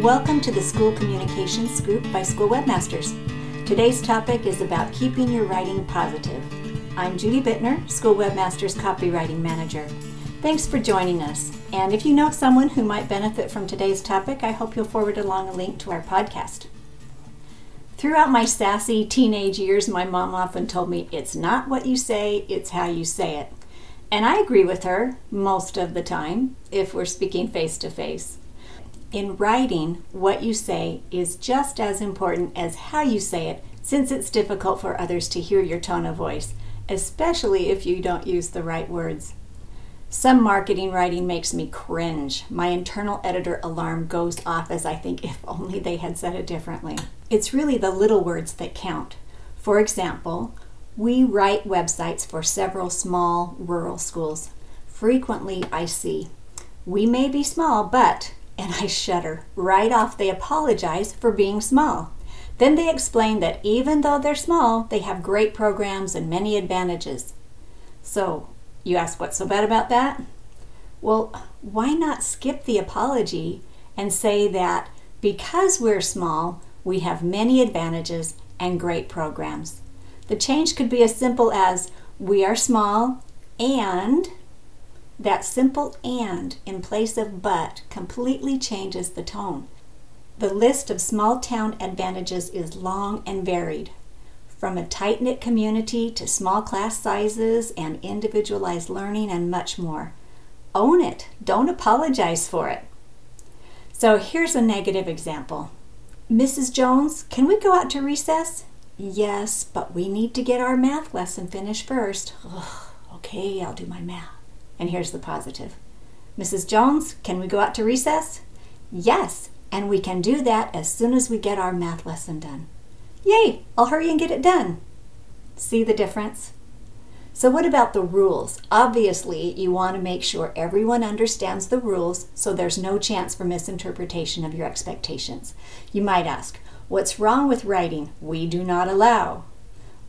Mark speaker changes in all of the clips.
Speaker 1: Welcome to the School Communication Scoop by School Webmasters. Today's topic is about keeping your writing positive. I'm Judy Bittner, School Webmasters Copywriting Manager. Thanks for joining us. And if you know someone who might benefit from today's topic, I hope you'll forward along a link to our podcast. Throughout my sassy teenage years, my mom often told me, It's not what you say, it's how you say it. And I agree with her most of the time if we're speaking face to face. In writing, what you say is just as important as how you say it, since it's difficult for others to hear your tone of voice, especially if you don't use the right words. Some marketing writing makes me cringe. My internal editor alarm goes off as I think if only they had said it differently. It's really the little words that count. For example, we write websites for several small rural schools. Frequently, I see, we may be small, but, and I shudder. Right off, they apologize for being small. Then they explain that even though they're small, they have great programs and many advantages. So, you ask what's so bad about that? Well, why not skip the apology and say that because we're small, we have many advantages and great programs? The change could be as simple as we are small and that simple and in place of but completely changes the tone. The list of small town advantages is long and varied, from a tight knit community to small class sizes and individualized learning and much more. Own it, don't apologize for it. So here's a negative example Mrs. Jones, can we go out to recess? Yes, but we need to get our math lesson finished first. Ugh, okay, I'll do my math. And here's the positive Mrs. Jones, can we go out to recess? Yes, and we can do that as soon as we get our math lesson done. Yay, I'll hurry and get it done. See the difference? So, what about the rules? Obviously, you want to make sure everyone understands the rules so there's no chance for misinterpretation of your expectations. You might ask, What's wrong with writing? We do not allow.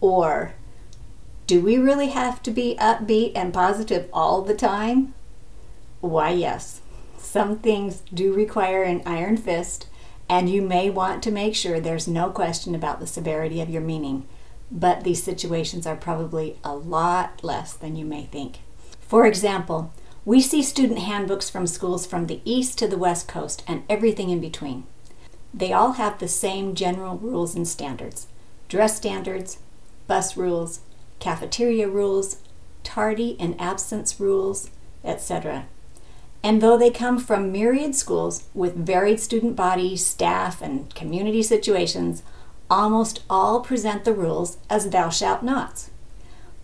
Speaker 1: Or, do we really have to be upbeat and positive all the time? Why, yes. Some things do require an iron fist, and you may want to make sure there's no question about the severity of your meaning. But these situations are probably a lot less than you may think. For example, we see student handbooks from schools from the east to the west coast and everything in between. They all have the same general rules and standards dress standards, bus rules, cafeteria rules, tardy and absence rules, etc. And though they come from myriad schools with varied student bodies, staff, and community situations, almost all present the rules as thou shalt nots.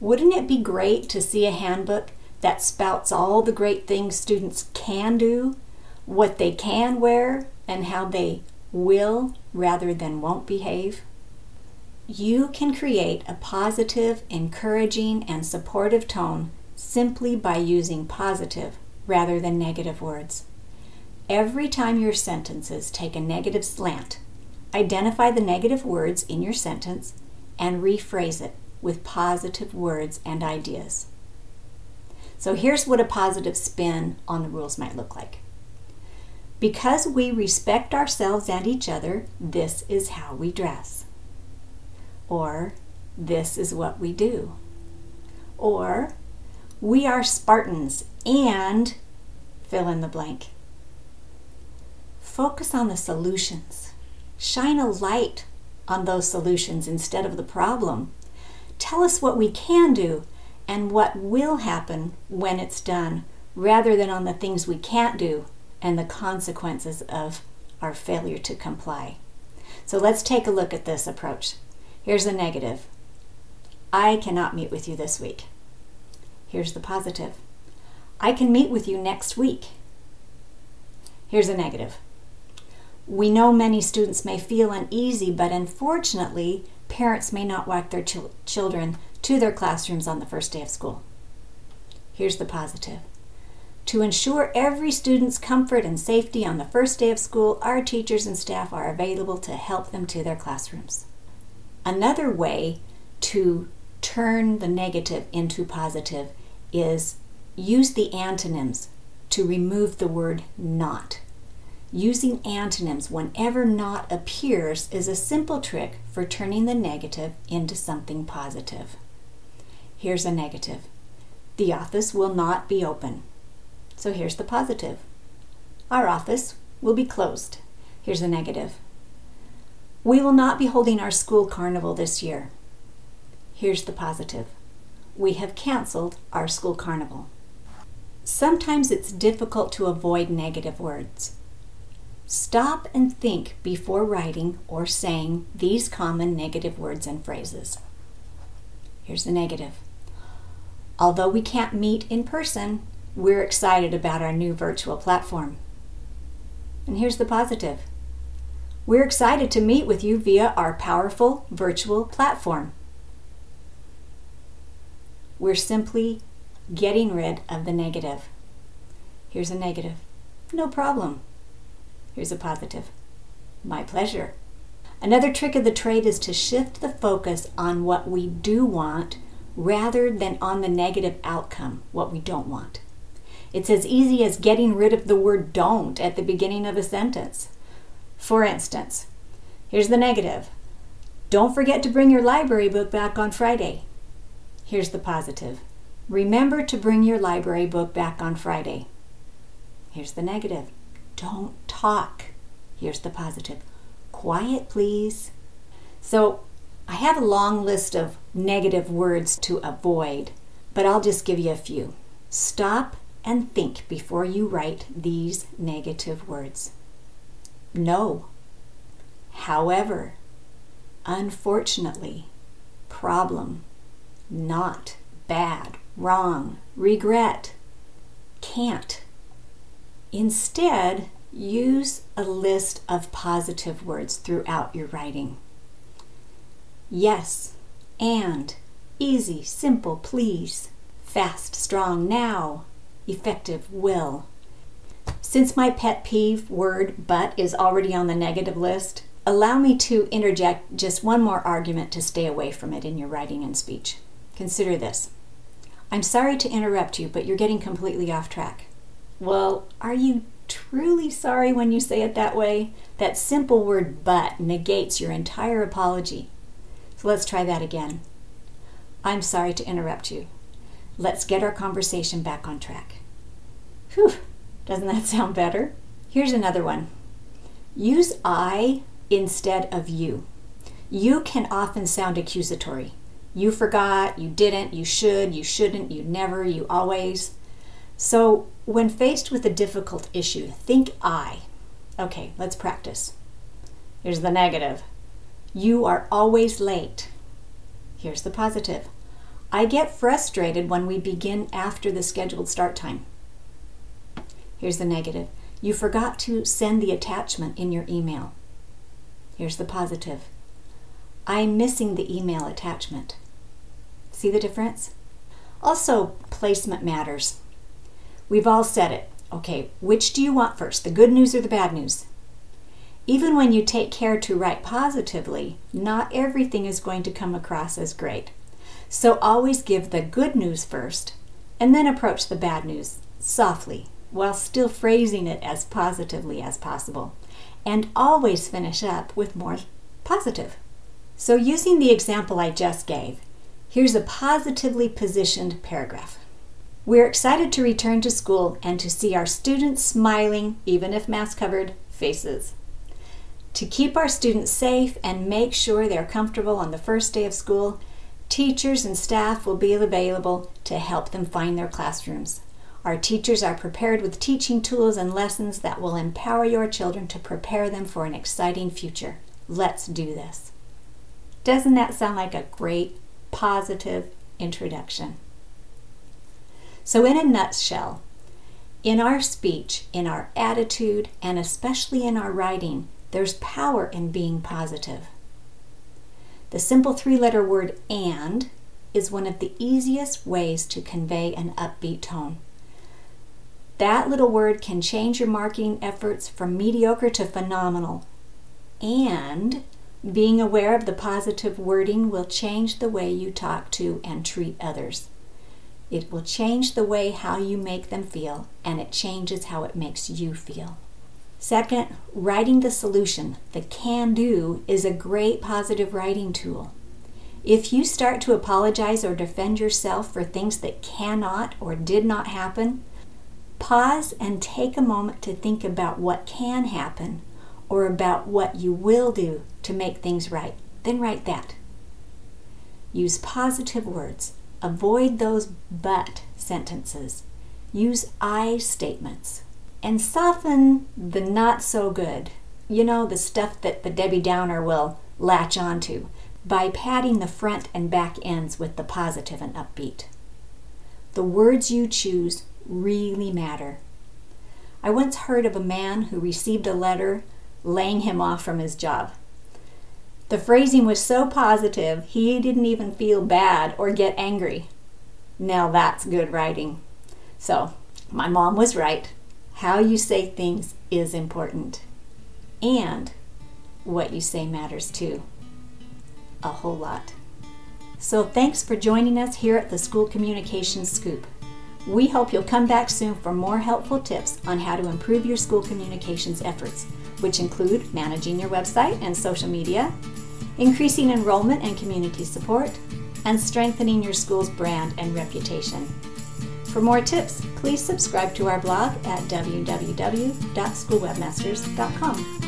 Speaker 1: Wouldn't it be great to see a handbook that spouts all the great things students can do, what they can wear, and how they will rather than won't behave? You can create a positive, encouraging, and supportive tone simply by using positive rather than negative words. Every time your sentences take a negative slant, identify the negative words in your sentence and rephrase it with positive words and ideas. So here's what a positive spin on the rules might look like. Because we respect ourselves and each other, this is how we dress. Or, this is what we do. Or, we are Spartans and fill in the blank. Focus on the solutions. Shine a light on those solutions instead of the problem. Tell us what we can do and what will happen when it's done rather than on the things we can't do and the consequences of our failure to comply. So let's take a look at this approach. Here's the negative I cannot meet with you this week. Here's the positive I can meet with you next week. Here's a negative. We know many students may feel uneasy, but unfortunately, parents may not walk their ch- children to their classrooms on the first day of school. Here's the positive. To ensure every student's comfort and safety on the first day of school, our teachers and staff are available to help them to their classrooms. Another way to turn the negative into positive is use the antonyms to remove the word not. Using antonyms whenever not appears is a simple trick for turning the negative into something positive. Here's a negative The office will not be open. So here's the positive Our office will be closed. Here's a negative We will not be holding our school carnival this year. Here's the positive We have canceled our school carnival. Sometimes it's difficult to avoid negative words. Stop and think before writing or saying these common negative words and phrases. Here's the negative. Although we can't meet in person, we're excited about our new virtual platform. And here's the positive. We're excited to meet with you via our powerful virtual platform. We're simply getting rid of the negative. Here's a negative. No problem. Here's a positive. My pleasure. Another trick of the trade is to shift the focus on what we do want rather than on the negative outcome, what we don't want. It's as easy as getting rid of the word don't at the beginning of a sentence. For instance, here's the negative Don't forget to bring your library book back on Friday. Here's the positive Remember to bring your library book back on Friday. Here's the negative. Don't talk. Here's the positive. Quiet, please. So, I have a long list of negative words to avoid, but I'll just give you a few. Stop and think before you write these negative words. No. However, unfortunately, problem, not, bad, wrong, regret, can't. Instead, use a list of positive words throughout your writing. Yes, and, easy, simple, please, fast, strong, now, effective, will. Since my pet peeve word but is already on the negative list, allow me to interject just one more argument to stay away from it in your writing and speech. Consider this. I'm sorry to interrupt you, but you're getting completely off track. Well, are you truly sorry when you say it that way? That simple word but negates your entire apology. So let's try that again. I'm sorry to interrupt you. Let's get our conversation back on track. Whew, doesn't that sound better? Here's another one use I instead of you. You can often sound accusatory. You forgot, you didn't, you should, you shouldn't, you never, you always. So, when faced with a difficult issue, think I. Okay, let's practice. Here's the negative You are always late. Here's the positive I get frustrated when we begin after the scheduled start time. Here's the negative You forgot to send the attachment in your email. Here's the positive I'm missing the email attachment. See the difference? Also, placement matters. We've all said it. Okay, which do you want first, the good news or the bad news? Even when you take care to write positively, not everything is going to come across as great. So always give the good news first and then approach the bad news softly while still phrasing it as positively as possible. And always finish up with more positive. So, using the example I just gave, Here's a positively positioned paragraph. We're excited to return to school and to see our students smiling, even if mask covered, faces. To keep our students safe and make sure they're comfortable on the first day of school, teachers and staff will be available to help them find their classrooms. Our teachers are prepared with teaching tools and lessons that will empower your children to prepare them for an exciting future. Let's do this. Doesn't that sound like a great positive introduction. So, in a nutshell, in our speech, in our attitude, and especially in our writing, there's power in being positive. The simple three letter word and is one of the easiest ways to convey an upbeat tone. That little word can change your marketing efforts from mediocre to phenomenal. And being aware of the positive wording will change the way you talk to and treat others. It will change the way how you make them feel, and it changes how it makes you feel. Second, writing the solution, the can do, is a great positive writing tool. If you start to apologize or defend yourself for things that cannot or did not happen, pause and take a moment to think about what can happen or about what you will do to make things right. Then write that. Use positive words. Avoid those but sentences. Use I statements. And soften the not so good. You know, the stuff that the Debbie Downer will latch onto by padding the front and back ends with the positive and upbeat. The words you choose really matter. I once heard of a man who received a letter laying him off from his job. The phrasing was so positive, he didn't even feel bad or get angry. Now that's good writing. So, my mom was right. How you say things is important. And what you say matters too a whole lot. So thanks for joining us here at the School Communications Scoop. We hope you'll come back soon for more helpful tips on how to improve your school communications efforts, which include managing your website and social media, increasing enrollment and community support, and strengthening your school's brand and reputation. For more tips, please subscribe to our blog at www.schoolwebmasters.com.